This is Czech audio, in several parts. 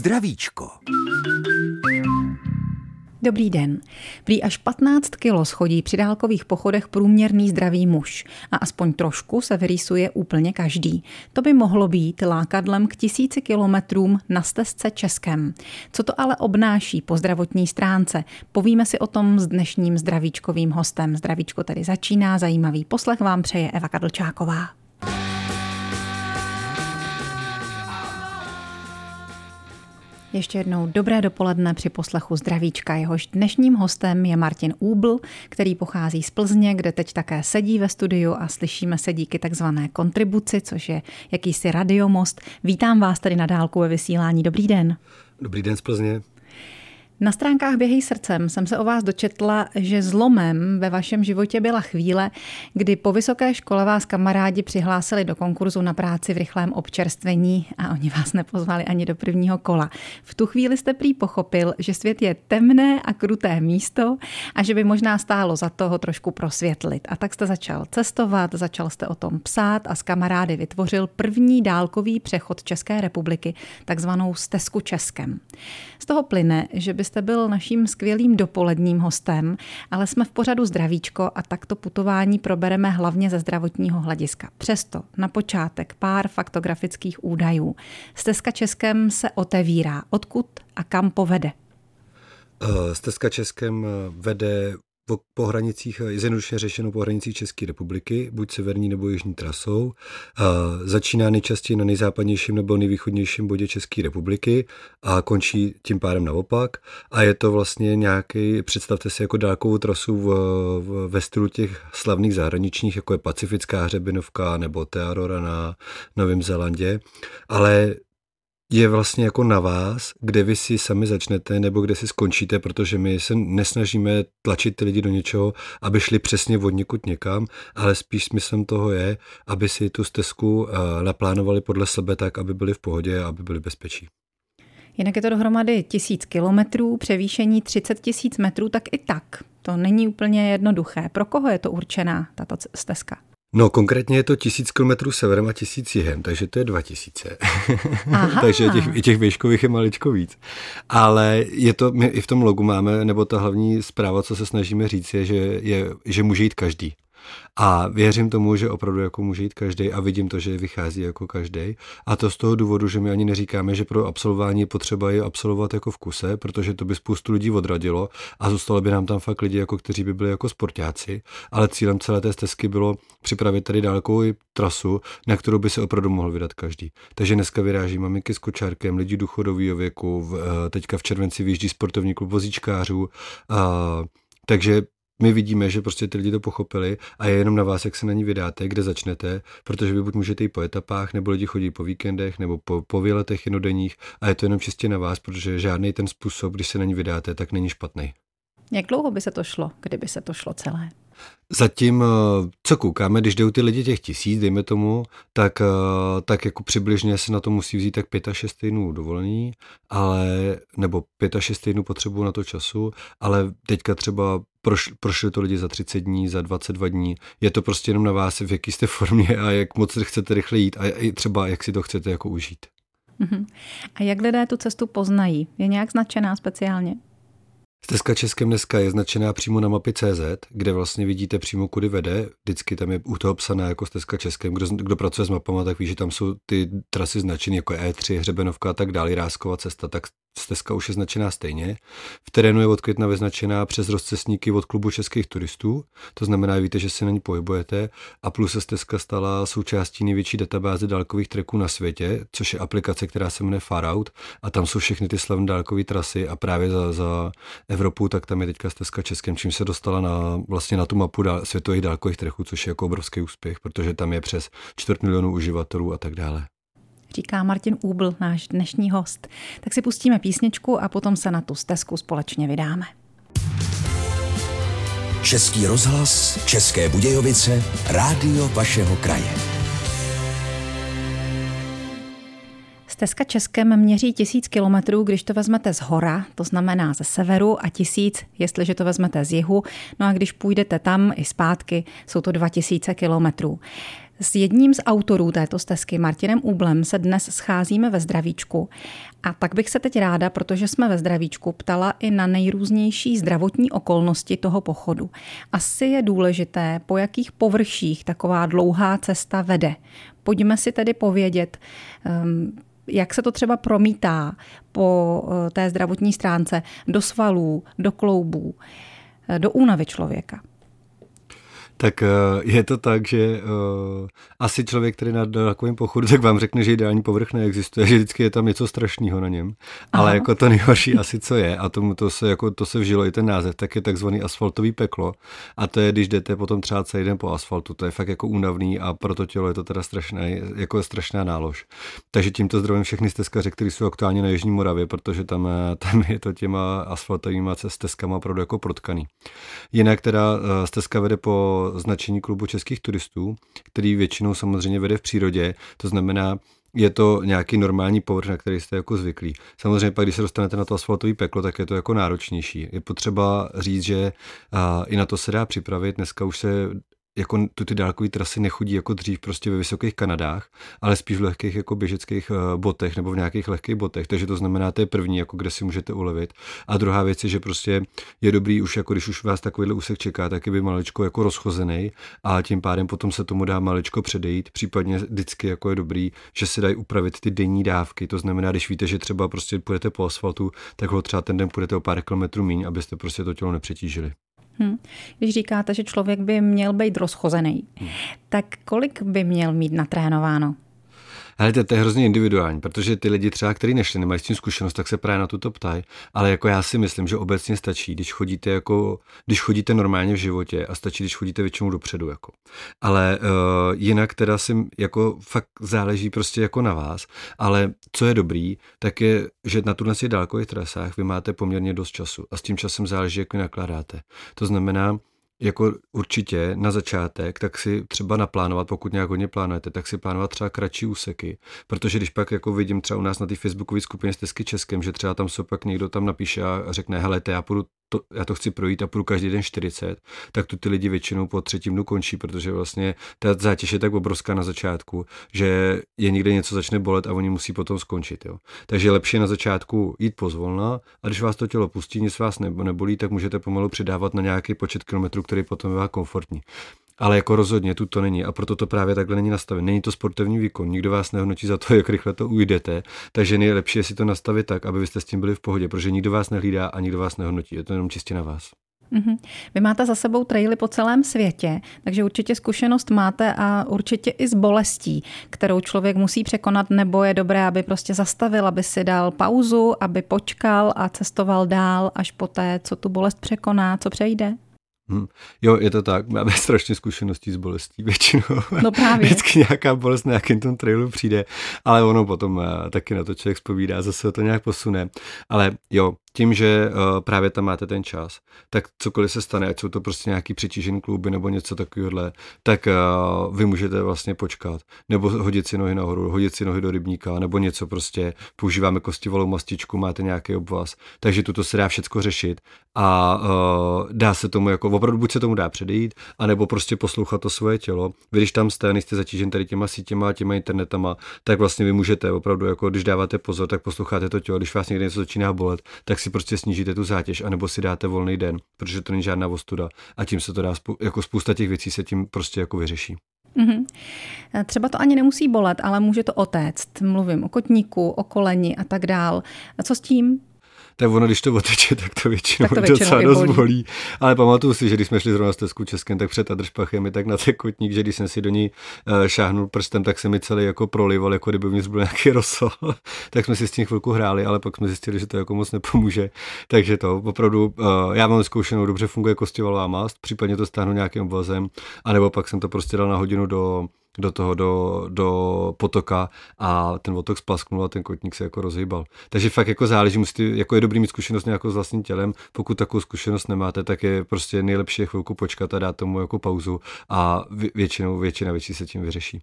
Zdravíčko. Dobrý den. Prý až 15 kilo schodí při dálkových pochodech průměrný zdravý muž a aspoň trošku se vyrýsuje úplně každý. To by mohlo být lákadlem k tisíci kilometrům na stezce Českem. Co to ale obnáší po zdravotní stránce? Povíme si o tom s dnešním zdravíčkovým hostem. Zdravíčko tedy začíná, zajímavý poslech vám přeje Eva Kadlčáková. Ještě jednou dobré dopoledne při poslechu Zdravíčka. Jehož dnešním hostem je Martin Úbl, který pochází z Plzně, kde teď také sedí ve studiu a slyšíme se díky takzvané kontribuci, což je jakýsi radiomost. Vítám vás tady na dálku ve vysílání. Dobrý den. Dobrý den z Plzně. Na stránkách Běhej srdcem jsem se o vás dočetla, že zlomem ve vašem životě byla chvíle, kdy po vysoké škole vás kamarádi přihlásili do konkurzu na práci v rychlém občerstvení a oni vás nepozvali ani do prvního kola. V tu chvíli jste prý pochopil, že svět je temné a kruté místo a že by možná stálo za to ho trošku prosvětlit. A tak jste začal cestovat, začal jste o tom psát a s kamarády vytvořil první dálkový přechod České republiky, takzvanou stezku Českem. Z toho plyne, že byste jste byl naším skvělým dopoledním hostem, ale jsme v pořadu zdravíčko a takto putování probereme hlavně ze zdravotního hlediska. Přesto na počátek pár faktografických údajů. Stezka Českem se otevírá. Odkud a kam povede? Eh, stezka Českem eh, vede po, po hranicích, zjednodušeně řešeno po hranicích České republiky, buď severní nebo jižní trasou. A začíná nejčastěji na nejzápadnějším nebo nejvýchodnějším bodě České republiky a končí tím pádem naopak. A je to vlastně nějaký, představte si jako dálkovou trasu v, v, ve stylu těch slavných zahraničních, jako je Pacifická hřebinovka nebo Tearora na Novém Zelandě. Ale je vlastně jako na vás, kde vy si sami začnete nebo kde si skončíte, protože my se nesnažíme tlačit ty lidi do něčeho, aby šli přesně od někud někam, ale spíš smyslem toho je, aby si tu stezku eh, naplánovali podle sebe tak, aby byli v pohodě a aby byli bezpečí. Jinak je to dohromady tisíc kilometrů, převýšení 30 tisíc metrů, tak i tak. To není úplně jednoduché. Pro koho je to určená, tato stezka? No konkrétně je to tisíc kilometrů severem a tisíc jihem, takže to je dva tisíce. takže těch, i těch výškových je maličko víc. Ale je to, my i v tom logu máme, nebo ta hlavní zpráva, co se snažíme říct, je, že, je, že může jít každý. A věřím tomu, že opravdu jako může jít každý a vidím to, že vychází jako každý. A to z toho důvodu, že my ani neříkáme, že pro absolvování potřeba je absolvovat jako v kuse, protože to by spoustu lidí odradilo a zůstalo by nám tam fakt lidi, jako kteří by byli jako sportáci. Ale cílem celé té stezky bylo připravit tady dálkovou trasu, na kterou by se opravdu mohl vydat každý. Takže dneska vyráží maminky s kočárkem, lidi důchodového věku, eh, teďka v červenci vyjíždí sportovní klub vozíčkářů. A, takže my vidíme, že prostě ty lidi to pochopili a je jenom na vás, jak se na ní vydáte, kde začnete, protože vy buď můžete jít po etapách, nebo lidi chodí po víkendech, nebo po, po výletech jednodenních a je to jenom čistě na vás, protože žádný ten způsob, když se na ní vydáte, tak není špatný. Jak dlouho by se to šlo, kdyby se to šlo celé? Zatím, eh, co koukáme, když jdou ty lidi těch tisíc, dejme tomu, tak, eh, tak jako přibližně se na to musí vzít tak 5 až 6 týdnů dovolení, ale, nebo 5 až 6 týdnů potřebují na to času, ale teďka třeba proš, prošli to lidi za 30 dní, za 22 dní. Je to prostě jenom na vás, v jaký jste formě a jak moc chcete rychle jít a i třeba jak si to chcete jako užít. Mhm. A jak lidé tu cestu poznají? Je nějak značená speciálně? Stezka Českem dneska je značená přímo na mapě CZ, kde vlastně vidíte přímo, kudy vede. Vždycky tam je u toho psaná jako Stezka Českem. Kdo, kdo pracuje s mapama, tak ví, že tam jsou ty trasy značené jako E3, Hřebenovka a tak dále, Rásková cesta, tak stezka už je značená stejně. V terénu je od května vyznačená přes rozcestníky od klubu českých turistů, to znamená, víte, že se na ní pohybujete. A plus se stezka stala součástí největší databáze dálkových treků na světě, což je aplikace, která se jmenuje Farout a tam jsou všechny ty slavné dálkové trasy. A právě za, za Evropu, tak tam je teďka stezka Českém, čím se dostala na, vlastně na tu mapu dál, světových dálkových treků, což je jako obrovský úspěch, protože tam je přes čtvrt milionu uživatelů a tak dále říká Martin Úbl, náš dnešní host. Tak si pustíme písničku a potom se na tu stezku společně vydáme. Český rozhlas, České Budějovice, rádio vašeho kraje. Stezka Českem měří tisíc kilometrů, když to vezmete z hora, to znamená ze severu, a tisíc, jestliže to vezmete z jihu. No a když půjdete tam i zpátky, jsou to dva tisíce kilometrů. S jedním z autorů této stezky, Martinem Úblem, se dnes scházíme ve zdravíčku. A tak bych se teď ráda, protože jsme ve zdravíčku, ptala i na nejrůznější zdravotní okolnosti toho pochodu. Asi je důležité, po jakých površích taková dlouhá cesta vede. Pojďme si tedy povědět, ehm, jak se to třeba promítá po eh, té zdravotní stránce do svalů, do kloubů, eh, do únavy člověka. Tak uh, je to tak, že uh, asi člověk, který na takovém pochodu, tak vám řekne, že ideální povrch neexistuje, že vždycky je tam něco strašného na něm. Aha. Ale jako to nejhorší asi, co je, a tomu to se, jako, to se vžilo i ten název, tak je takzvaný asfaltový peklo. A to je, když jdete potom třeba celý den po asfaltu. To je fakt jako únavný a pro to tělo je to teda strašné, jako strašná nálož. Takže tímto zdravím všechny stezkaře, kteří jsou aktuálně na Jižní Moravě, protože tam, eh, tam je to těma asfaltovými stezkama opravdu jako protkaný. Jinak teda stezka vede po značení klubu českých turistů, který většinou samozřejmě vede v přírodě, to znamená, je to nějaký normální povrch, na který jste jako zvyklí. Samozřejmě pak, když se dostanete na to asfaltový peklo, tak je to jako náročnější. Je potřeba říct, že i na to se dá připravit. Dneska už se jako tu ty dálkové trasy nechodí jako dřív prostě ve vysokých Kanadách, ale spíš v lehkých jako běžeckých eh, botech nebo v nějakých lehkých botech, takže to znamená, to je první, jako kde si můžete ulevit. A druhá věc je, že prostě je dobrý už jako když už vás takovýhle úsek čeká, tak je by maličko jako rozchozený a tím pádem potom se tomu dá maličko předejít, případně vždycky jako je dobrý, že se dají upravit ty denní dávky, to znamená, když víte, že třeba prostě půjdete po asfaltu, tak ho třeba ten den půjdete o pár kilometrů míň, abyste prostě to tělo nepřetížili. Hmm. Když říkáte, že člověk by měl být rozchozený, hmm. tak kolik by měl mít natrénováno? Ale to, to je hrozně individuální, protože ty lidi třeba, kteří nešli, nemají s tím zkušenost, tak se právě na tuto ptají. Ale jako já si myslím, že obecně stačí, když chodíte jako, když chodíte normálně v životě a stačí, když chodíte většinou dopředu. Jako. Ale uh, jinak teda si jako fakt záleží prostě jako na vás. Ale co je dobrý, tak je, že na tuhle dálkových trasách vy máte poměrně dost času a s tím časem záleží, jak vy nakládáte. To znamená, jako určitě na začátek, tak si třeba naplánovat, pokud nějak hodně plánujete, tak si plánovat třeba kratší úseky, protože když pak jako vidím třeba u nás na té facebookové skupině Stezky Českém, že třeba tam se pak někdo tam napíše a řekne, hele, já půjdu to, já to chci projít a půjdu každý den 40, tak tu ty lidi většinou po třetím dnu končí, protože vlastně ta zátěž je tak obrovská na začátku, že je někde něco začne bolet a oni musí potom skončit. Jo. Takže je lepší na začátku jít pozvolna a když vás to tělo pustí, nic vás nebolí, tak můžete pomalu přidávat na nějaký počet kilometrů, který potom je komfortní ale jako rozhodně tu to není a proto to právě takhle není nastavené. Není to sportovní výkon, nikdo vás nehodnotí za to, jak rychle to ujdete, takže nejlepší je si to nastavit tak, aby byste s tím byli v pohodě, protože nikdo vás nehlídá a nikdo vás nehodnotí, je to jenom čistě na vás. Mm-hmm. Vy máte za sebou traily po celém světě, takže určitě zkušenost máte a určitě i s bolestí, kterou člověk musí překonat, nebo je dobré, aby prostě zastavil, aby si dal pauzu, aby počkal a cestoval dál až po té, co tu bolest překoná, co přejde? Hmm. Jo, je to tak. Máme strašně zkušeností s bolestí většinou. No právě. Vždycky nějaká bolest na nějakém tom trailu přijde, ale ono potom uh, taky na to člověk zpovídá, zase to nějak posune. Ale jo, tím, že uh, právě tam máte ten čas, tak cokoliv se stane, ať jsou to prostě nějaký přetížený kluby nebo něco takového, tak uh, vy můžete vlastně počkat. Nebo hodit si nohy nahoru, hodit si nohy do rybníka, nebo něco prostě. Používáme kostivolou mastičku, máte nějaký obvaz. Takže tuto se dá všechno řešit a uh, dá se tomu jako, opravdu buď se tomu dá předejít, anebo prostě poslouchat to svoje tělo. Vy, když tam jste, nejste zatížen tady těma sítěma, těma internetama, tak vlastně vy můžete opravdu, jako když dáváte pozor, tak posloucháte to tělo. Když vás někde něco začíná bolet, tak si prostě snížíte tu zátěž, anebo si dáte volný den, protože to není žádná ostuda a tím se to dá, jako spousta těch věcí se tím prostě jako vyřeší. Mm-hmm. Třeba to ani nemusí bolet, ale může to otéct. Mluvím o kotníku, o koleni a tak dál. A co s tím? Tak ono, když to oteče, tak to většinou, tak to většinou docela dost bolí. bolí. Ale pamatuju si, že když jsme šli zrovna stezku Českém, tak před Adršpachem je tak na tekotník, že když jsem si do ní uh, šáhnul prstem, tak se mi celý jako prolival, jako kdyby mě byl nějaký rosol. tak jsme si s tím chvilku hráli, ale pak jsme zjistili, že to jako moc nepomůže. Takže to opravdu, uh, já mám zkoušenou, dobře funguje kostivalová mast, případně to stáhnu nějakým vozem, anebo pak jsem to prostě dal na hodinu do do toho, do, do potoka a ten otok splasknul a ten kotník se jako rozhýbal. Takže fakt jako záleží, musíte, jako je dobrý mít zkušenost nějakou s vlastním tělem, pokud takovou zkušenost nemáte, tak je prostě nejlepší chvilku počkat a dát tomu jako pauzu a většinou, většina věcí se tím vyřeší.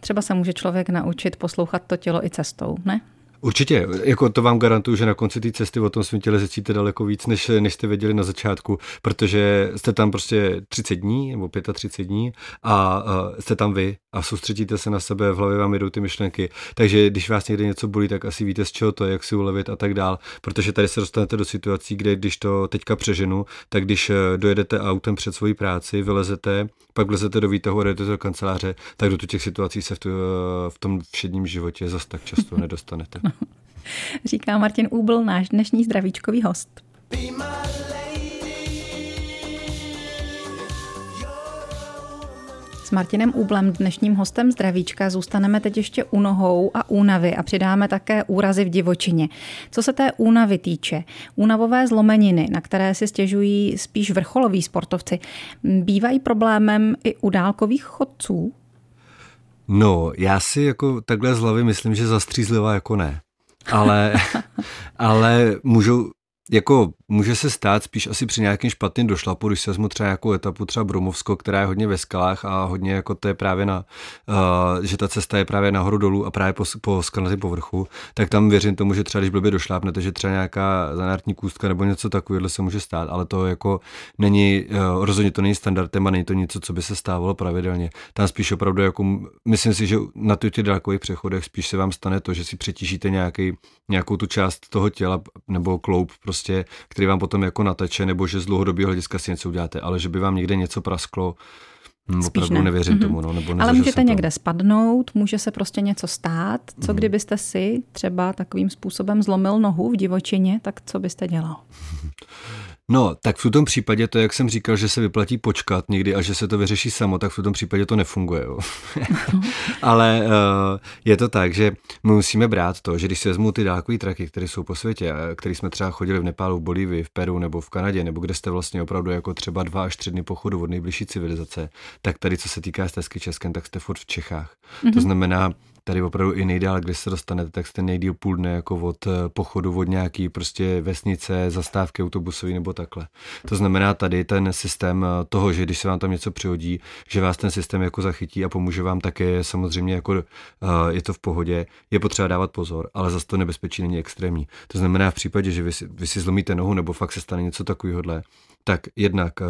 Třeba se může člověk naučit poslouchat to tělo i cestou, ne? Určitě, jako to vám garantuju, že na konci té cesty o tom svém těle zjistíte daleko víc, než, než jste věděli na začátku, protože jste tam prostě 30 dní nebo 35 dní a, a jste tam vy a soustředíte se na sebe, v hlavě vám jedou ty myšlenky. Takže když vás někde něco bolí, tak asi víte, z čeho to je, jak si ulevit a tak dál. Protože tady se dostanete do situací, kde když to teďka přeženu, tak když eh, dojedete autem před svoji práci, vylezete, pak vlezete do výtahu a jdete do kanceláře, tak do těch situací se v, tu, v tom všedním životě zase tak často nedostanete. Říká Martin Úbl, náš dnešní zdravíčkový host. My Martinem Úblem, dnešním hostem Zdravíčka, zůstaneme teď ještě u nohou a únavy a přidáme také úrazy v divočině. Co se té únavy týče, únavové zlomeniny, na které si stěžují spíš vrcholoví sportovci, bývají problémem i u dálkových chodců? No, já si jako takhle z hlavy myslím, že zastřízlivá jako ne. Ale, ale můžou, jako může se stát spíš asi při nějakým špatným došlapu, když se vezmu třeba jako etapu třeba Brumovsko, která je hodně ve skalách a hodně jako to je právě na, uh, že ta cesta je právě nahoru dolů a právě po, po skalnatém povrchu, tak tam věřím tomu, že třeba když blbě došlápnete, že třeba nějaká zanártní kůstka nebo něco takového se může stát, ale to jako není, uh, rozhodně to není standardem a není to něco, co by se stávalo pravidelně. Tam spíš opravdu jako, myslím si, že na těch dálkových přechodech spíš se vám stane to, že si přetížíte nějaký, nějakou tu část toho těla nebo kloup prostě, který vám potom jako nateče, nebo že z dlouhodobého hlediska si něco uděláte, ale že by vám někde něco prasklo, hm, Spíš opravdu ne. nevěřím mm-hmm. tomu. No, nebo Ale můžete někde to. spadnout, může se prostě něco stát. Co mm. kdybyste si třeba takovým způsobem zlomil nohu v divočině, tak co byste dělal? No, tak v tom případě to, jak jsem říkal, že se vyplatí počkat někdy a že se to vyřeší samo, tak v tom případě to nefunguje. Jo. Ale uh, je to tak, že my musíme brát to, že když si vezmu ty dálkové traky, které jsou po světě, které jsme třeba chodili v Nepálu, v Bolívii, v Peru nebo v Kanadě, nebo kde jste vlastně opravdu jako třeba dva až tři dny pochodu od nejbližší civilizace, tak tady, co se týká stezky Českém, tak jste furt v Čechách. Mm-hmm. To mhm. znamená, tady opravdu i nejdál, kde se dostanete, tak jste nejdíl půl dne jako od eh, pochodu od nějaký prostě vesnice, zastávky autobusový nebo takhle. To znamená tady ten systém eh, toho, že když se vám tam něco přihodí, že vás ten systém jako zachytí a pomůže vám také samozřejmě jako uh, je to v pohodě, je potřeba dávat pozor, ale zase to nebezpečí není extrémní. To znamená v případě, že vy si, vy si zlomíte nohu nebo fakt se stane něco takového, tak jednak uh,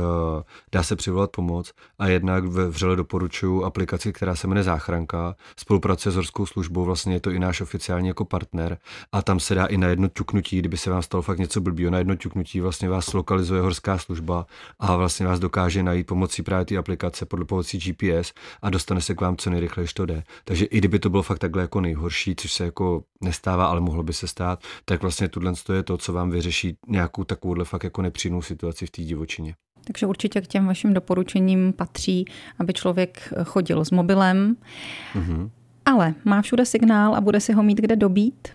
dá se přivolat pomoc a jednak vřele doporučuji aplikaci, která se jmenuje Záchranka, spolupracuje s horskou službou, vlastně je to i náš oficiální jako partner a tam se dá i na jedno ťuknutí, kdyby se vám stalo fakt něco blbýho, na jedno ťuknutí vlastně vás lokalizuje horská služba a vlastně vás dokáže najít pomocí právě té aplikace podle pomocí GPS a dostane se k vám co nejrychleji, to jde. Takže i kdyby to bylo fakt takhle jako nejhorší, což se jako nestává, ale mohlo by se stát, tak vlastně tohle je to, co vám vyřeší nějakou takovouhle fakt jako nepříjemnou situaci v té divočině. Takže určitě k těm vašim doporučením patří, aby člověk chodil s mobilem, mm-hmm. Ale má všude signál a bude si ho mít kde dobít.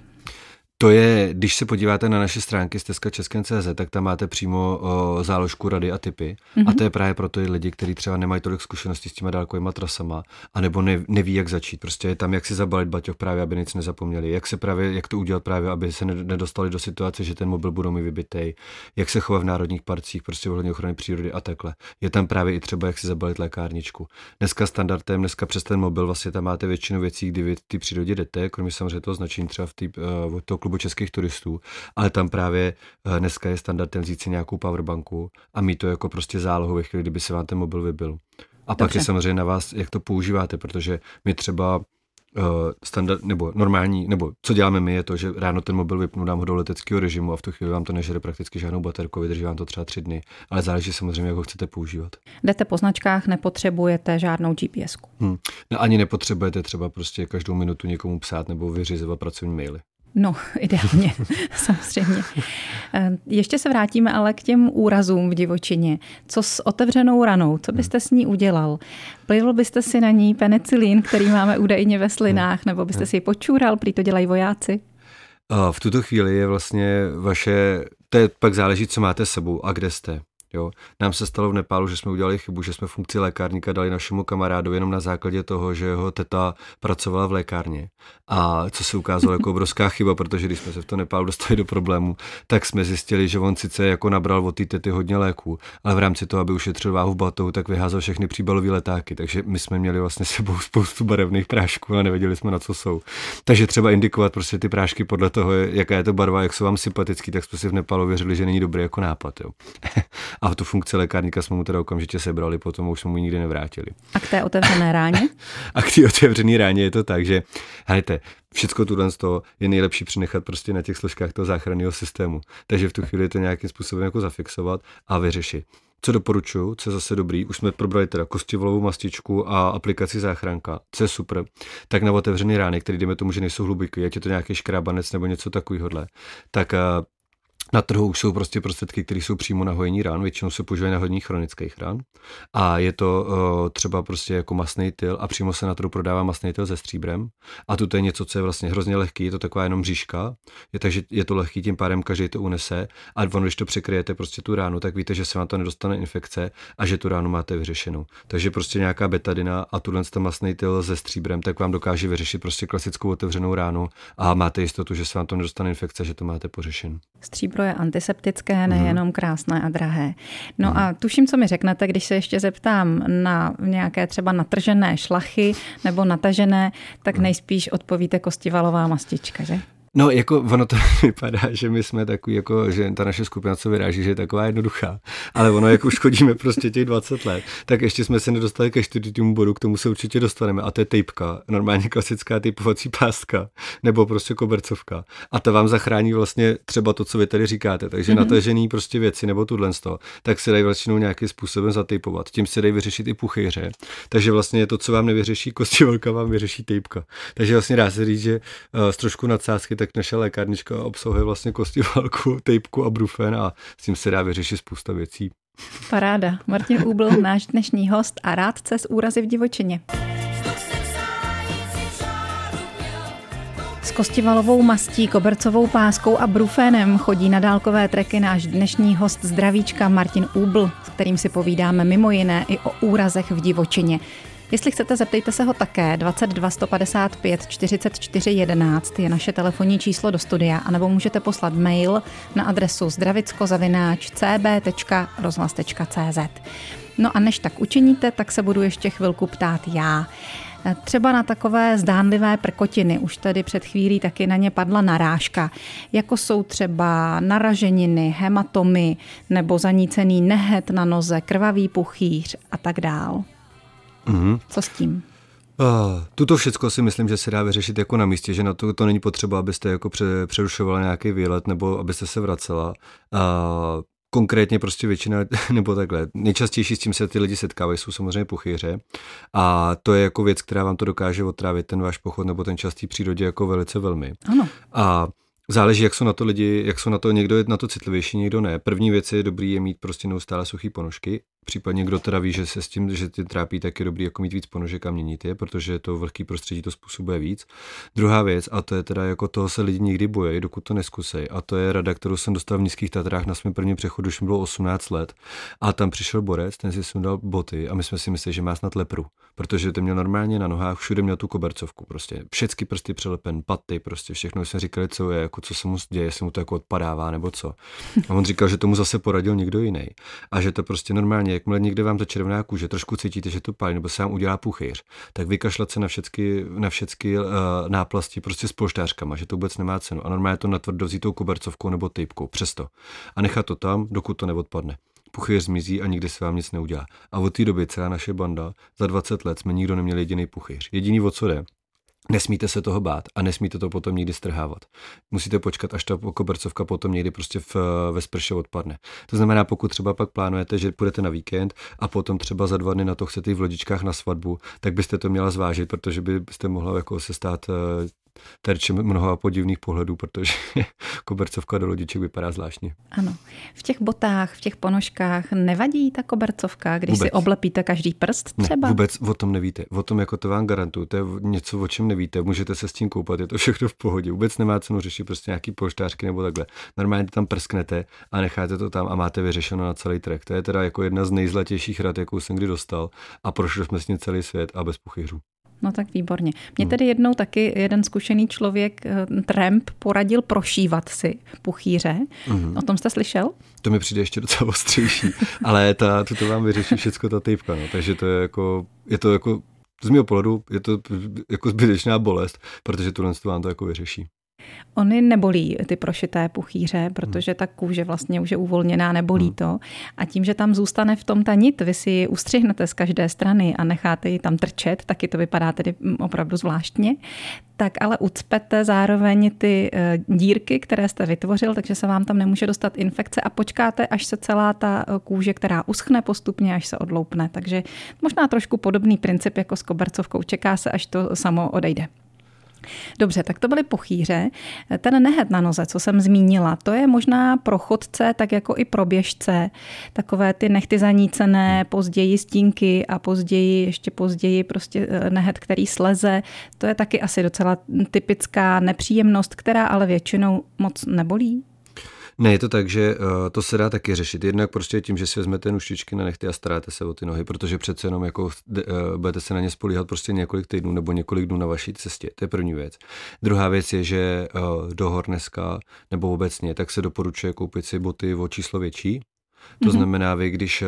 To je, když se podíváte na naše stránky stezka Česken.cz, tak tam máte přímo o, záložku rady a typy. Mm-hmm. A mhm. to je právě pro ty lidi, kteří třeba nemají tolik zkušeností s těma dálkovými trasama, anebo ne, neví, jak začít. Prostě je tam, jak si zabalit baťoch právě, aby nic nezapomněli. Jak se právě, jak to udělat právě, aby se nedostali do situace, že ten mobil budou mi vybitej. Jak se chovat v národních parcích, prostě ohledně ochrany přírody a takhle. Je tam právě i třeba, jak si zabalit lékárničku. Dneska standardem, dneska přes ten mobil vlastně tam máte většinu věcí, kdy vy ty přírodě jdete, kromě samozřejmě toho značení třeba v tý, uh, klubu českých turistů, ale tam právě eh, dneska je standardem vzít si nějakou powerbanku a mít to jako prostě zálohu ve chvíli, kdyby se vám ten mobil vybil. A Dobře. pak je samozřejmě na vás, jak to používáte, protože my třeba uh, standard, nebo normální, nebo co děláme my, je to, že ráno ten mobil vypnu, dám ho do leteckého režimu a v tu chvíli vám to nežere prakticky žádnou baterku, vydrží vám to třeba tři dny, ale záleží samozřejmě, jak ho chcete používat. Jdete po značkách, nepotřebujete žádnou GPS. Hmm. No, ani nepotřebujete třeba prostě každou minutu někomu psát nebo vyřizovat pracovní maily. No, ideálně, samozřejmě. Eh, ještě se vrátíme ale k těm úrazům v divočině. Co s otevřenou ranou? Co byste s ní udělal? Plivl byste si na ní penicilín, který máme údajně ve slinách, nebo byste si ji počůral, prý to dělají vojáci? V tuto chvíli je vlastně vaše, to je pak záleží, co máte s sebou a kde jste. Jo. Nám se stalo v Nepálu, že jsme udělali chybu, že jsme funkci lékárníka dali našemu kamarádovi jenom na základě toho, že jeho teta pracovala v lékárně. A co se ukázalo jako obrovská chyba, protože když jsme se v to Nepálu dostali do problému, tak jsme zjistili, že on sice jako nabral od té tety hodně léků, ale v rámci toho, aby ušetřil váhu v batohu, tak vyházel všechny příbalové letáky. Takže my jsme měli vlastně sebou spoustu barevných prášků a nevěděli jsme, na co jsou. Takže třeba indikovat prostě ty prášky podle toho, jaká je to barva, jak jsou vám sympatický, tak jsme si v Nepálu věřili, že není dobrý jako nápad. Jo. A tu funkci lékárníka jsme mu teda okamžitě sebrali, potom už jsme mu nikdy nevrátili. A k té otevřené ráně? a k té otevřené ráně je to tak, že hejte, všechno tuhle z toho je nejlepší přenechat prostě na těch složkách toho záchranného systému. Takže v tu chvíli to nějakým způsobem jako zafixovat a vyřešit. Co doporučuju, co je zase dobrý, už jsme probrali teda kostivolovou mastičku a aplikaci záchranka, co je super, tak na otevřený rány, který jdeme tomu, že nejsou hluboký, ať je to nějaký škrábanec nebo něco takového, tak eh, na trhu jsou prostě prostředky, které jsou přímo na hojení rán, většinou se používají na hojení chronických rán a je to uh, třeba prostě jako masný tyl a přímo se na trhu prodává masný tyl se stříbrem a tu je něco, co je vlastně hrozně lehký, je to taková jenom říška, je, takže je to lehký, tím pádem každý to unese a on, když to překryjete prostě tu ránu, tak víte, že se vám to nedostane infekce a že tu ránu máte vyřešenou. Takže prostě nějaká betadina a tuhle ten masný tyl se stříbrem, tak vám dokáže vyřešit prostě klasickou otevřenou ránu a máte jistotu, že se vám to nedostane infekce, že to máte pořešeno. Stříbro pro je antiseptické, nejenom krásné a drahé. No a tuším, co mi řeknete, když se ještě zeptám na nějaké třeba natržené šlachy nebo natažené, tak nejspíš odpovíte kostivalová mastička, že? No, jako ono to vypadá, že my jsme takový, jako, že ta naše skupina, co vyráží, že je taková jednoduchá. Ale ono, jak už chodíme prostě těch 20 let, tak ještě jsme se nedostali ke čtvrtému bodu, k tomu se určitě dostaneme. A to je tejpka, normálně klasická typovací pástka, nebo prostě kobercovka. A to vám zachrání vlastně třeba to, co vy tady říkáte. Takže mm-hmm. natažený prostě věci nebo tuhle toho, tak se dají vlastně nějakým způsobem zatejpovat. Tím se dají vyřešit i puchyře. Takže vlastně to, co vám nevyřeší kostivelka, vám vyřeší tejpka. Takže vlastně dá se říct, že uh, z trošku nadsázky tak naše lékárnička obsahuje vlastně kostivalku, tejpku a brufen a s tím se dá vyřešit spousta věcí. Paráda. Martin Úbl, náš dnešní host a rádce z úrazy v divočině. S kostivalovou mastí, kobercovou páskou a brufénem chodí na dálkové treky náš dnešní host zdravíčka Martin Úbl, s kterým si povídáme mimo jiné i o úrazech v divočině. Jestli chcete, zeptejte se ho také. 22 155 44 11 je naše telefonní číslo do studia, anebo můžete poslat mail na adresu zdravicko-cb.rozhlas.cz. No a než tak učiníte, tak se budu ještě chvilku ptát já. Třeba na takové zdánlivé prkotiny, už tady před chvílí taky na ně padla narážka, jako jsou třeba naraženiny, hematomy nebo zanícený nehet na noze, krvavý puchýř a tak dál. Mm-hmm. Co s tím? Uh, tuto všechno si myslím, že se dá vyřešit jako na místě, že na to, to není potřeba, abyste jako přerušovala nějaký výlet nebo abyste se vracela. Uh, konkrétně prostě většina, nebo takhle, nejčastější s tím se ty lidi setkávají, jsou samozřejmě puchyře a to je jako věc, která vám to dokáže otrávit ten váš pochod nebo ten častý přírodě jako velice velmi. Ano. A Záleží, jak jsou na to lidi, jak jsou na to, někdo je na to citlivější, někdo ne. První věc je dobrý je mít prostě neustále suchý ponožky, Případně kdo teda ví, že se s tím, že tě trápí, tak je dobrý jako mít víc ponožek a měnit je, protože to vlhký prostředí to způsobuje víc. Druhá věc, a to je teda jako toho se lidi nikdy bojí, dokud to neskusej. A to je rada, kterou jsem dostal v nízkých Tatrách na svém prvním přechodu, už mi bylo 18 let. A tam přišel borec, ten si sundal boty a my jsme si mysleli, že má snad lepru, protože ten měl normálně na nohách, všude měl tu kobercovku, prostě všechny prsty přelepen, paty, prostě všechno jsme říkali, co je, jako co se mu děje, jestli mu to jako odpadává nebo co. A on říkal, že tomu zase poradil někdo jiný. A že to prostě normálně jakmile někde vám začervená kůže, trošku cítíte, že to pálí, nebo se vám udělá puchyř, tak vykašlat se na všechny, na všechny uh, náplasti prostě s polštářkama, že to vůbec nemá cenu. A normálně to natvrdo vzít tou kobercovkou nebo typkou, přesto. A nechat to tam, dokud to neodpadne puchyř zmizí a nikdy se vám nic neudělá. A od té doby celá naše banda, za 20 let jsme nikdo neměli jediný puchyř. Jediný o co jde, Nesmíte se toho bát a nesmíte to potom nikdy strhávat. Musíte počkat, až ta kobercovka potom někdy prostě v, ve sprše odpadne. To znamená, pokud třeba pak plánujete, že půjdete na víkend a potom třeba za dva dny na to chcete v lodičkách na svatbu, tak byste to měla zvážit, protože byste mohla jako se stát eh, terčem mnoha podivných pohledů, protože kobercovka do lodiček vypadá zvláštně. Ano. V těch botách, v těch ponožkách nevadí ta kobercovka, když vůbec. si oblepíte každý prst třeba? Ne, vůbec o tom nevíte. O tom jako to vám garantuju. To je něco, o čem nevíte. Můžete se s tím koupat, je to všechno v pohodě. Vůbec nemá cenu řešit prostě nějaký polštářky nebo takhle. Normálně tam prsknete a necháte to tam a máte vyřešeno na celý trek. To je teda jako jedna z nejzlatějších rad, jakou jsem kdy dostal a prošli jsme s ní celý svět a bez puchyřů. No tak výborně. Mě hmm. tedy jednou taky jeden zkušený člověk, eh, tramp, poradil prošívat si puchýře. Mm. O tom jste slyšel? To mi přijde ještě docela ostřejší, ale ta, to vám vyřeší všechno ta typka, no. takže to je jako, je to jako z mého pohledu je to jako zbytečná bolest, protože tohle vám to jako vyřeší. Ony nebolí ty prošité puchýře, protože ta kůže vlastně už je uvolněná, nebolí hmm. to. A tím, že tam zůstane v tom ta nit, vy si ji ustřihnete z každé strany a necháte ji tam trčet, taky to vypadá tedy mm, opravdu zvláštně, tak ale ucpete zároveň ty eh, dírky, které jste vytvořil, takže se vám tam nemůže dostat infekce a počkáte, až se celá ta eh, kůže, která uschne postupně, až se odloupne. Takže možná trošku podobný princip jako s kobercovkou. Čeká se, až to samo odejde. Dobře, tak to byly pochýře. Ten nehet na noze, co jsem zmínila, to je možná pro chodce, tak jako i pro běžce. Takové ty nechty zanícené, později stínky a později, ještě později prostě eh, nehet, který sleze. To je taky asi docela typická nepříjemnost, která ale většinou moc nebolí. Ne, je to tak, že uh, to se dá taky řešit. Jednak prostě tím, že si vezmete nuštičky na nechty a staráte se o ty nohy, protože přece jenom jako uh, budete se na ně spolíhat prostě několik týdnů nebo několik dnů na vaší cestě. To je první věc. Druhá věc je, že uh, do hor dneska nebo obecně, tak se doporučuje koupit si boty o číslo větší, to mm-hmm. znamená, vy, když eh,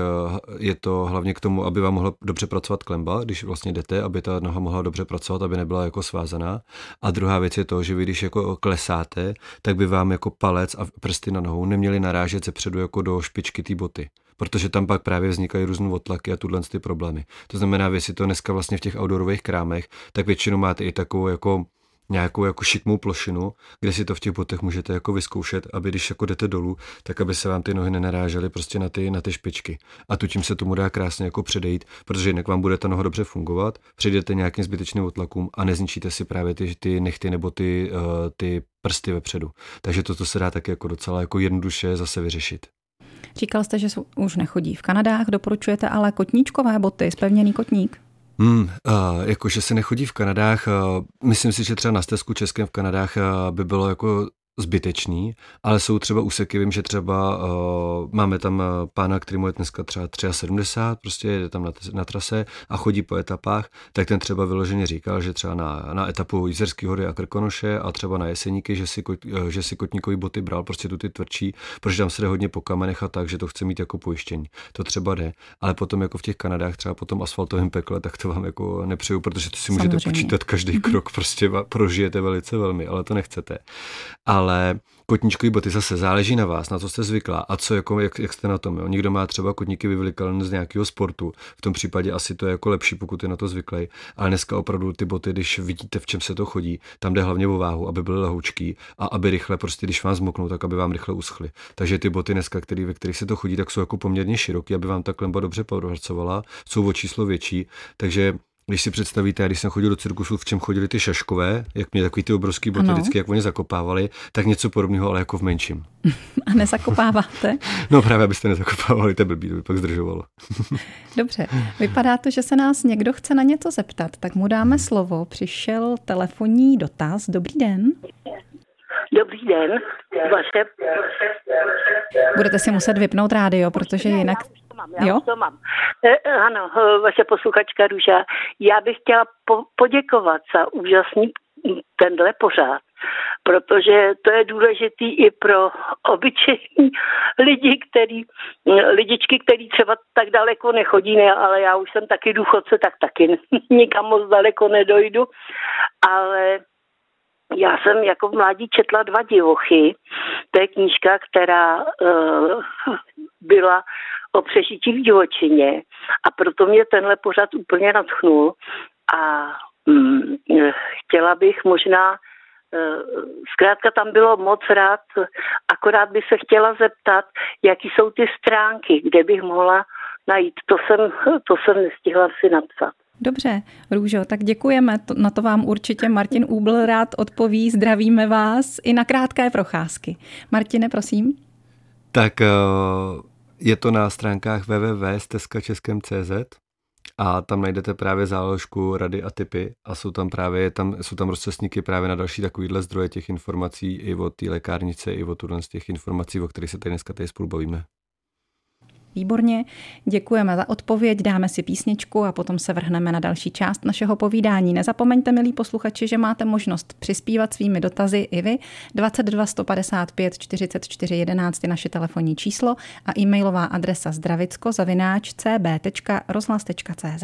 je to hlavně k tomu, aby vám mohla dobře pracovat klemba, když vlastně jdete, aby ta noha mohla dobře pracovat, aby nebyla jako svázaná. A druhá věc je to, že vy, když jako klesáte, tak by vám jako palec a prsty na nohou neměly narážet ze předu jako do špičky té boty protože tam pak právě vznikají různé otlaky a tuhle ty problémy. To znamená, vy si to dneska vlastně v těch outdoorových krámech, tak většinou máte i takovou jako nějakou jako šikmou plošinu, kde si to v těch botech můžete jako vyzkoušet, aby když jako jdete dolů, tak aby se vám ty nohy nenarážely prostě na ty, na ty špičky. A tu tím se tomu dá krásně jako předejít, protože jinak vám bude ta noha dobře fungovat, přijdete nějakým zbytečným otlakům a nezničíte si právě ty, ty nechty nebo ty, uh, ty prsty vepředu. Takže toto se dá taky jako docela jako jednoduše zase vyřešit. Říkal jste, že už nechodí v Kanadách, doporučujete ale kotníčkové boty, spevněný kotník? Hmm, uh, jakože se nechodí v Kanadách, uh, myslím si, že třeba na stezku českém v Kanadách uh, by bylo jako zbytečný, ale jsou třeba úseky, vím, že třeba uh, máme tam pána, který mu je dneska třeba 73, prostě je tam na, na trase a chodí po etapách, tak ten třeba vyloženě říkal, že třeba na, na etapu Jízerský hory a Krkonoše a třeba na Jeseníky, že si, kot, že si kotníkový boty bral prostě tu ty tvrdší, protože tam se jde hodně po kamenech a tak, že to chce mít jako pojištění. To třeba jde, ale potom jako v těch Kanadách, třeba po tom asfaltovém pekle, tak to vám jako nepřeju, protože to si můžete Samozřejmě. počítat každý krok, prostě prožijete velice velmi, ale to nechcete. Ale ale kotníčkový boty zase záleží na vás, na co jste zvyklá a co, jako, jak, jak jste na tom. Jo. Někdo má třeba kotníky vyvlikané z nějakého sportu, v tom případě asi to je jako lepší, pokud je na to zvyklý. Ale dneska opravdu ty boty, když vidíte, v čem se to chodí, tam jde hlavně o váhu, aby byly lehoučký a aby rychle, prostě když vám zmoknou, tak aby vám rychle uschly. Takže ty boty dneska, který, ve kterých se to chodí, tak jsou jako poměrně široké, aby vám ta klemba dobře pracovala, jsou o číslo větší, takže když si představíte, když jsem chodil do cirkusu, v čem chodili ty šaškové, jak mě takový ty obrovský boty ano. vždycky, jak oni zakopávali, tak něco podobného, ale jako v menším. A nezakopáváte? no právě, abyste nezakopávali, to blbý, to by pak zdržovalo. Dobře, vypadá to, že se nás někdo chce na něco zeptat, tak mu dáme slovo. Přišel telefonní dotaz. Dobrý den. Dobrý den, vaše... Budete si muset vypnout rádio, protože jinak mám, já jo? to mám. E, ano, e, vaše posluchačka Růža. Já bych chtěla po, poděkovat za úžasný tenhle pořád, protože to je důležitý i pro obyčejní lidi, který, lidičky, který třeba tak daleko nechodí, ne, ale já už jsem taky důchodce, tak taky nikam moc daleko nedojdu, ale já jsem jako v mládí četla dva divochy. To je knížka, která uh, byla o přežití v divočině a proto mě tenhle pořad úplně natchnul a mm, chtěla bych možná eh, Zkrátka tam bylo moc rád, akorát by se chtěla zeptat, jaký jsou ty stránky, kde bych mohla najít. To jsem, to jsem nestihla si napsat. Dobře, Růžo, tak děkujeme. Na to vám určitě Martin Úbl rád odpoví. Zdravíme vás i na krátké procházky. Martine, prosím. Tak eh, je to na stránkách www.steskačeskem.cz a tam najdete právě záložku rady a typy a jsou tam právě tam, jsou tam rozcestníky právě na další takovýhle zdroje těch informací i o té lékárnice, i o z těch informací, o kterých se tady dneska tady spolu bavíme. Výborně, děkujeme za odpověď, dáme si písničku a potom se vrhneme na další část našeho povídání. Nezapomeňte, milí posluchači, že máte možnost přispívat svými dotazy i vy. 22 155 44 11 je naše telefonní číslo a e-mailová adresa zdravicko zavináč cb.rozhlas.cz.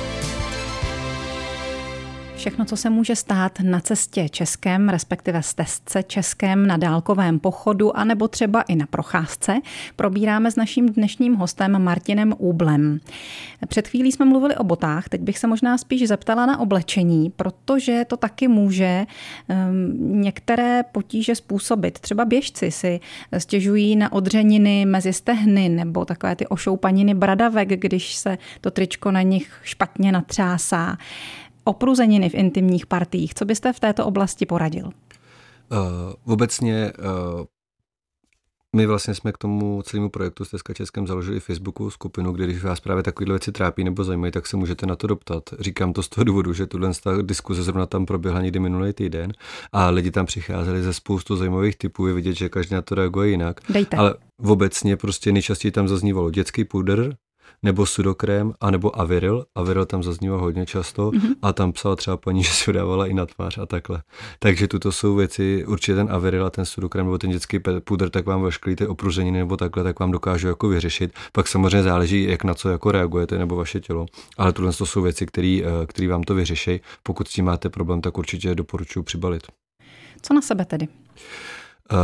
Všechno, co se může stát na cestě českém, respektive stezce českém, na dálkovém pochodu, anebo třeba i na procházce, probíráme s naším dnešním hostem Martinem Úblem. Před chvílí jsme mluvili o botách, teď bych se možná spíš zeptala na oblečení, protože to taky může um, některé potíže způsobit. Třeba běžci si stěžují na odřeniny mezi stehny nebo takové ty ošoupaniny bradavek, když se to tričko na nich špatně natřásá opruzeniny v intimních partiích. Co byste v této oblasti poradil? Uh, obecně uh, my vlastně jsme k tomu celému projektu Stezka Českém založili Facebookovou skupinu, kde když vás právě takovéhle věci trápí nebo zajímají, tak se můžete na to doptat. Říkám to z toho důvodu, že tuhle diskuze zrovna tam proběhla někdy minulý týden a lidi tam přicházeli ze spoustu zajímavých typů. Je vidět, že každý na to reaguje jinak. Dejte. Ale obecně prostě nejčastěji tam zaznívalo dětský pudr, nebo sudokrém, anebo aviril. Aviril tam zaznívá hodně často mm-hmm. a tam psala třeba paní, že si ho dávala i na tvář a takhle. Takže tuto jsou věci, určitě ten aviril a ten sudokrém nebo ten dětský pudr, tak vám veškerý ty opruženiny nebo takhle, tak vám dokážu jako vyřešit. Pak samozřejmě záleží, jak na co jako reagujete nebo vaše tělo. Ale tohle to jsou věci, které vám to vyřeší. Pokud s tím máte problém, tak určitě doporučuji přibalit. Co na sebe tedy? Uh,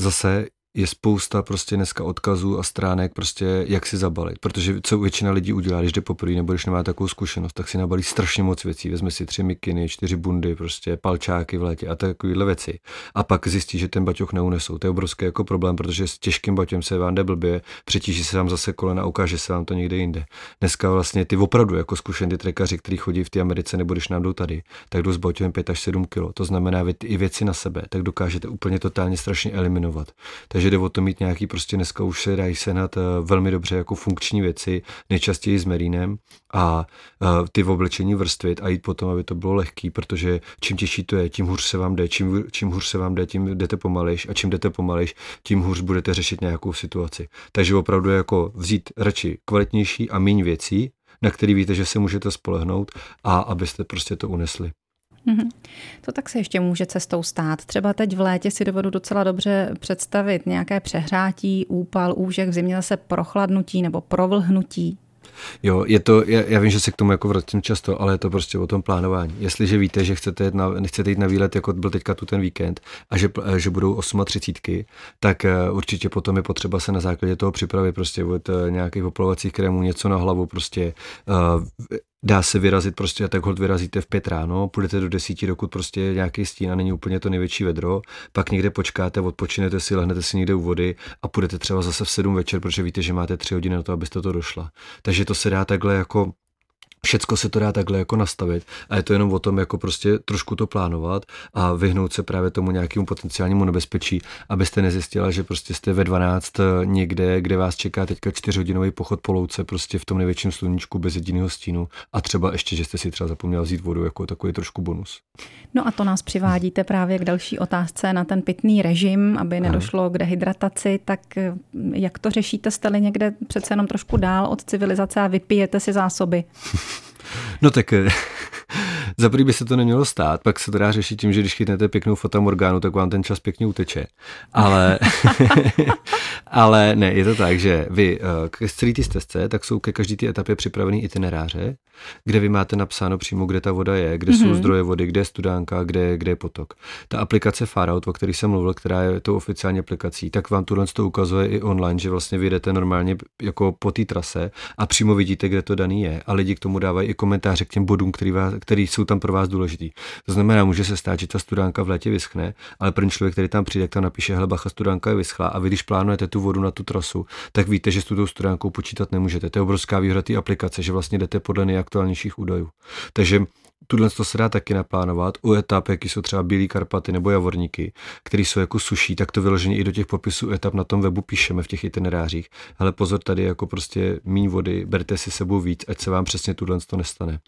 zase je spousta prostě dneska odkazů a stránek prostě jak si zabalit, protože co většina lidí udělá, když jde poprvé nebo když nemá takovou zkušenost, tak si nabalí strašně moc věcí, vezme si tři mikiny, čtyři bundy, prostě palčáky v létě a takovéhle věci. A pak zjistí, že ten baťoch neunesou. To je obrovský jako problém, protože s těžkým baťem se vám jde blbě, přetíží se vám zase kolena, ukáže se vám to někde jinde. Dneska vlastně ty opravdu jako zkušení trekaři, kteří chodí v té Americe nebo když nám jdou tady, tak jdou s baťem 5 až 7 kg. To znamená, i věci na sebe, tak dokážete úplně totálně strašně eliminovat. Takže takže jde o to mít nějaký prostě dneska už se dají sehnat eh, velmi dobře jako funkční věci, nejčastěji s merínem a eh, ty v oblečení vrstvit a jít potom, aby to bylo lehký, protože čím těžší to je, tím hůř se vám jde, čím, čím hůř se vám jde, tím jdete pomalejš a čím jdete pomalejš, tím hůř budete řešit nějakou situaci. Takže opravdu jako vzít radši kvalitnější a méně věcí, na který víte, že se můžete spolehnout a abyste prostě to unesli. Mm-hmm. To tak se ještě může cestou stát. Třeba teď v létě si dovedu docela dobře představit nějaké přehrátí, úpal, úžek, v zimě zase prochladnutí nebo provlhnutí. Jo, je to, já, já vím, že se k tomu jako vracím často, ale je to prostě o tom plánování. Jestliže víte, že chcete jít na, chcete jít na výlet, jako byl teďka tu ten víkend, a že, že budou 38, tak eh, určitě potom je potřeba se na základě toho připravit prostě od eh, nějakých oplovacích krémů něco na hlavu, prostě uh, dá se vyrazit prostě a tak hod vyrazíte v pět ráno, půjdete do desíti, dokud prostě nějaký stín a není úplně to největší vedro, pak někde počkáte, odpočinete si, lehnete si někde u vody a půjdete třeba zase v sedm večer, protože víte, že máte tři hodiny na to, abyste to došla. Takže to se dá takhle jako Všecko se to dá takhle jako nastavit a je to jenom o tom jako prostě trošku to plánovat a vyhnout se právě tomu nějakému potenciálnímu nebezpečí, abyste nezjistila, že prostě jste ve 12 eh, někde, kde vás čeká teďka čtyřhodinový pochod po louce prostě v tom největším sluníčku bez jediného stínu a třeba ještě, že jste si třeba zapomněla vzít vodu jako takový trošku bonus. No a to nás přivádíte právě k další otázce na ten pitný režim, aby nedošlo k dehydrataci, tak eh, jak to řešíte? Jste někde přece jenom trošku dál od civilizace a vypijete si zásoby? No tak eh, za by se to nemělo stát, pak se to dá řešit tím, že když chytnete pěknou fotamorgánu, tak vám ten čas pěkně uteče. Ale, ale ne, je to tak, že vy eh, k celý ty stezce, tak jsou ke každý té etapě připravený itineráře, kde vy máte napsáno přímo, kde ta voda je, kde mm-hmm. jsou mhm. zdroje vody, kde je studánka, kde, kde je potok. Ta aplikace Farout, o který jsem mluvil, která je tou oficiální aplikací, tak vám tuhle to ukazuje i online, že vlastně vyjdete normálně jako po té trase a přímo vidíte, kde to daný je. A lidi k tomu dávají i komentáře k těm bodům, který, vás, který jsou tam pro vás důležitý. To znamená, může se stát, že ta studánka v létě vyschne, ale první člověk, který tam přijde, tam napíše, hele, bacha, studánka je vyschla. A vy, když plánujete tu vodu na tu trasu, tak víte, že s tou studánkou počítat nemůžete. To je obrovská výhoda té aplikace, že vlastně jdete podle nejaktuálnějších údajů. Takže Tuhle to se dá taky naplánovat. U etap, jaký jsou třeba Bílý Karpaty nebo Javorníky, které jsou jako suší, tak to vyloženě i do těch popisů etap na tom webu píšeme v těch itinerářích. Ale pozor, tady jako prostě míň vody, berte si sebou víc, ať se vám přesně tuhle to nestane.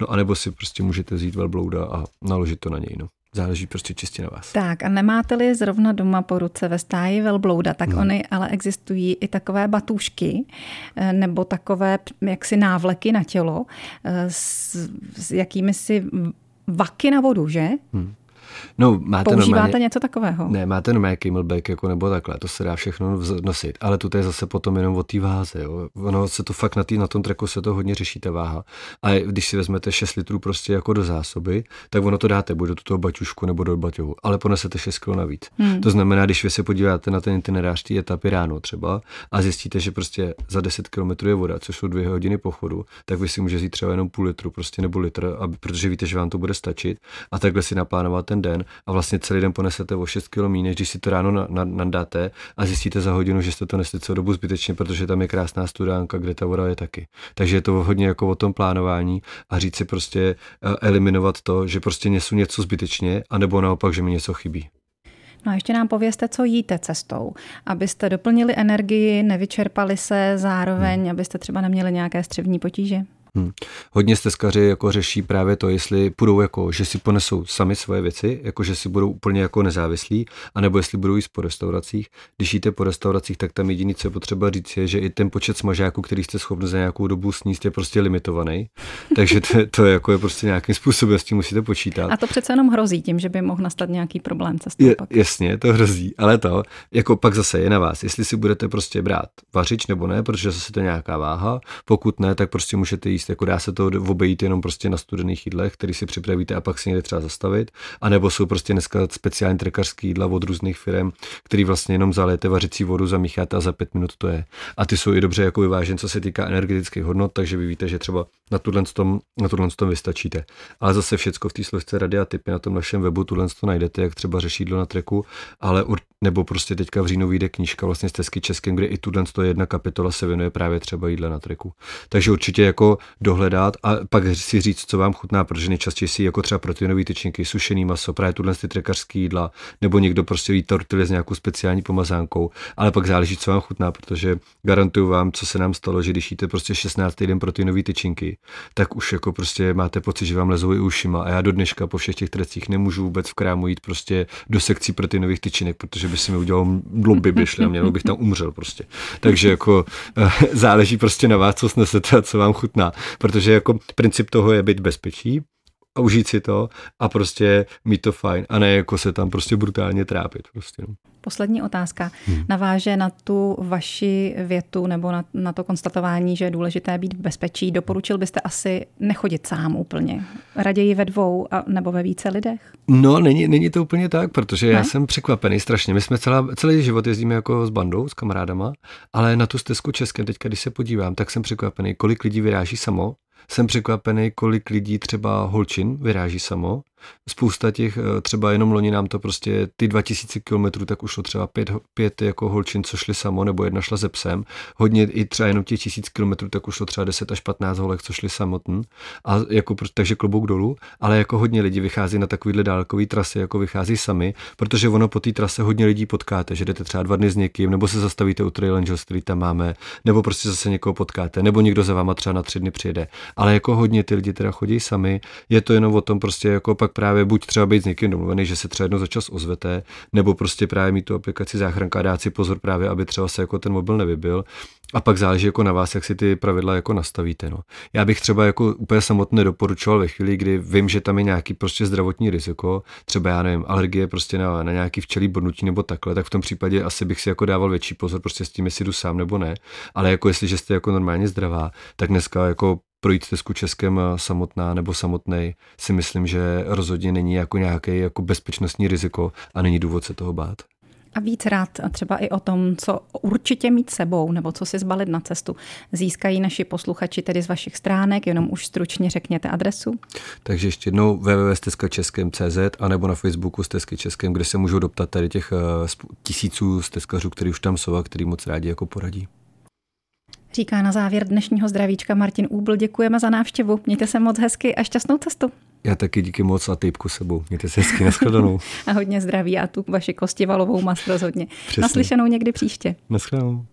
No a nebo si prostě můžete vzít velblouda a naložit to na něj. No. Záleží prostě čistě na vás. Tak a nemáte-li zrovna doma po ruce ve stáji velblouda, tak hmm. oni ale existují i takové batůžky eh, nebo takové jaksi návleky na tělo eh, s, s jakými si vaky na vodu, že? Hmm. No, máte Používáte normálně, něco takového? Ne, máte normálně camelback jako nebo takhle, to se dá všechno nosit, ale tu je zase potom jenom o té váze. Jo. Ono se to fakt na, tý, na tom treku se to hodně řeší ta váha. A když si vezmete 6 litrů prostě jako do zásoby, tak ono to dáte buď do toho baťušku nebo do baťohu, ale ponesete 6 kg navíc. Hmm. To znamená, když vy se podíváte na ten itinerář té etapy ráno třeba a zjistíte, že prostě za 10 km je voda, což jsou dvě hodiny pochodu, tak vy si můžete vzít třeba jenom půl litru prostě nebo litr, aby, protože víte, že vám to bude stačit a takhle si naplánovat ten den a vlastně celý den ponesete o 6 km než když si to ráno nadáte a zjistíte za hodinu, že jste to nesli celou dobu zbytečně, protože tam je krásná studánka, kde ta voda je taky. Takže je to hodně jako o tom plánování a říct si prostě eh, eliminovat to, že prostě nesu něco zbytečně, anebo naopak, že mi něco chybí. No a ještě nám povězte, co jíte cestou, abyste doplnili energii, nevyčerpali se zároveň, hmm. abyste třeba neměli nějaké střevní potíže. Hmm. Hodně stezkaři jako řeší právě to, jestli budou jako, že si ponesou sami svoje věci, jako že si budou úplně jako nezávislí, anebo jestli budou jíst po restauracích. Když jíte po restauracích, tak tam jediný, co je potřeba říct, je, že i ten počet smažáků, který jste schopni za nějakou dobu sníst, je prostě limitovaný. Takže to, to je, jako je prostě nějakým způsobem s tím musíte počítat. A to přece jenom hrozí tím, že by mohl nastat nějaký problém cestou. Je, pak. Jasně, to hrozí, ale to, jako pak zase je na vás, jestli si budete prostě brát vařič nebo ne, protože zase to je nějaká váha. Pokud ne, tak prostě můžete jíst jako dá se to obejít jenom prostě na studených jídlech, který si připravíte a pak si někde třeba zastavit. A nebo jsou prostě dneska speciální trekařské jídla od různých firm, který vlastně jenom zalijete vařicí vodu, zamícháte a za pět minut to je. A ty jsou i dobře jako vyvážen, co se týká energetických hodnot, takže vy víte, že třeba na tuhle tom, na tuhle tom vystačíte. Ale zase všechno v té složce rady a typy na tom našem webu tuhle to najdete, jak třeba řešídlo na treku, ale nebo prostě teďka v říjnu vyjde knížka vlastně z Tesky Českém, kde i tuhle jedna kapitola se věnuje právě třeba jídle na treku. Takže určitě jako dohledat a pak si říct, co vám chutná, protože nejčastěji si jako třeba proteinové tyčinky, sušený maso, právě tuhle ty trekařské jídla, nebo někdo prostě ví tortily s nějakou speciální pomazánkou, ale pak záleží, co vám chutná, protože garantuju vám, co se nám stalo, že když jíte prostě 16 týden proteinové tyčinky, tak už jako prostě máte pocit, že vám lezou i ušima a já do dneška po všech těch trecích nemůžu vůbec v krámu jít prostě do sekcí proteinových tyčinek, protože že by si mi udělal dluby, by a měl bych tam umřel prostě. Takže jako eh, záleží prostě na vás, co snesete a co vám chutná, protože jako princip toho je být bezpečí, a užít si to a prostě mít to fajn a ne jako se tam prostě brutálně trápit. Prostě, no. Poslední otázka hmm. naváže na tu vaši větu nebo na, na to konstatování, že je důležité být v bezpečí. Doporučil byste asi nechodit sám úplně? Raději ve dvou a, nebo ve více lidech? No, není, není to úplně tak, protože ne? já jsem překvapený strašně. My jsme celá, celý život jezdíme jako s bandou, s kamarádama, ale na tu stezku České, teďka když se podívám, tak jsem překvapený, kolik lidí vyráží samo jsem překvapený, kolik lidí třeba holčin vyráží samo spousta těch, eh, třeba jenom loni nám to prostě ty 2000 kilometrů, tak už třeba pět, pět jako holčin, co šli samo, nebo jedna šla ze psem. Hodně i třeba jenom těch tisíc kilometrů, tak už třeba 10 až 15 holek, co šli samotný. A jako, takže klobouk dolů, ale jako hodně lidí vychází na takovýhle dálkový trasy, jako vychází sami, protože ono po té trase hodně lidí potkáte, že jdete třeba dva dny s někým, nebo se zastavíte u Trail Angels, který tam máme, nebo prostě zase někoho potkáte, nebo někdo za váma třeba na tři dny přijede. Ale jako hodně ty lidi teda chodí sami, je to jenom o tom prostě jako pak pak právě buď třeba být s někým domluvený, že se třeba jedno za čas ozvete, nebo prostě právě mít tu aplikaci záchranka a dát si pozor právě, aby třeba se jako ten mobil nevybil. A pak záleží jako na vás, jak si ty pravidla jako nastavíte. No. Já bych třeba jako úplně samotně doporučoval ve chvíli, kdy vím, že tam je nějaký prostě zdravotní riziko, třeba já nevím, alergie prostě na, na nějaký včelí bodnutí nebo takhle, tak v tom případě asi bych si jako dával větší pozor prostě s tím, jestli jdu sám nebo ne. Ale jako jestli jste jako normálně zdravá, tak dneska jako projít stezku Českem samotná nebo samotnej si myslím, že rozhodně není jako nějaký jako bezpečnostní riziko a není důvod se toho bát. A víc rád a třeba i o tom, co určitě mít sebou nebo co si zbalit na cestu, získají naši posluchači tedy z vašich stránek, jenom už stručně řekněte adresu. Takže ještě jednou www.stezkačeskem.cz a nebo na Facebooku Stezky Českem, kde se můžou doptat tady těch eh, tisíců stezkařů, který už tam jsou a který moc rádi jako poradí. Říká na závěr dnešního zdravíčka Martin Úbl. Děkujeme za návštěvu. Mějte se moc hezky a šťastnou cestu. Já taky díky moc a týpku sebou. Mějte se hezky, nashledanou. a hodně zdraví a tu vaši kostivalovou mast rozhodně. Přesně. Naslyšenou někdy příště. Naschledanou.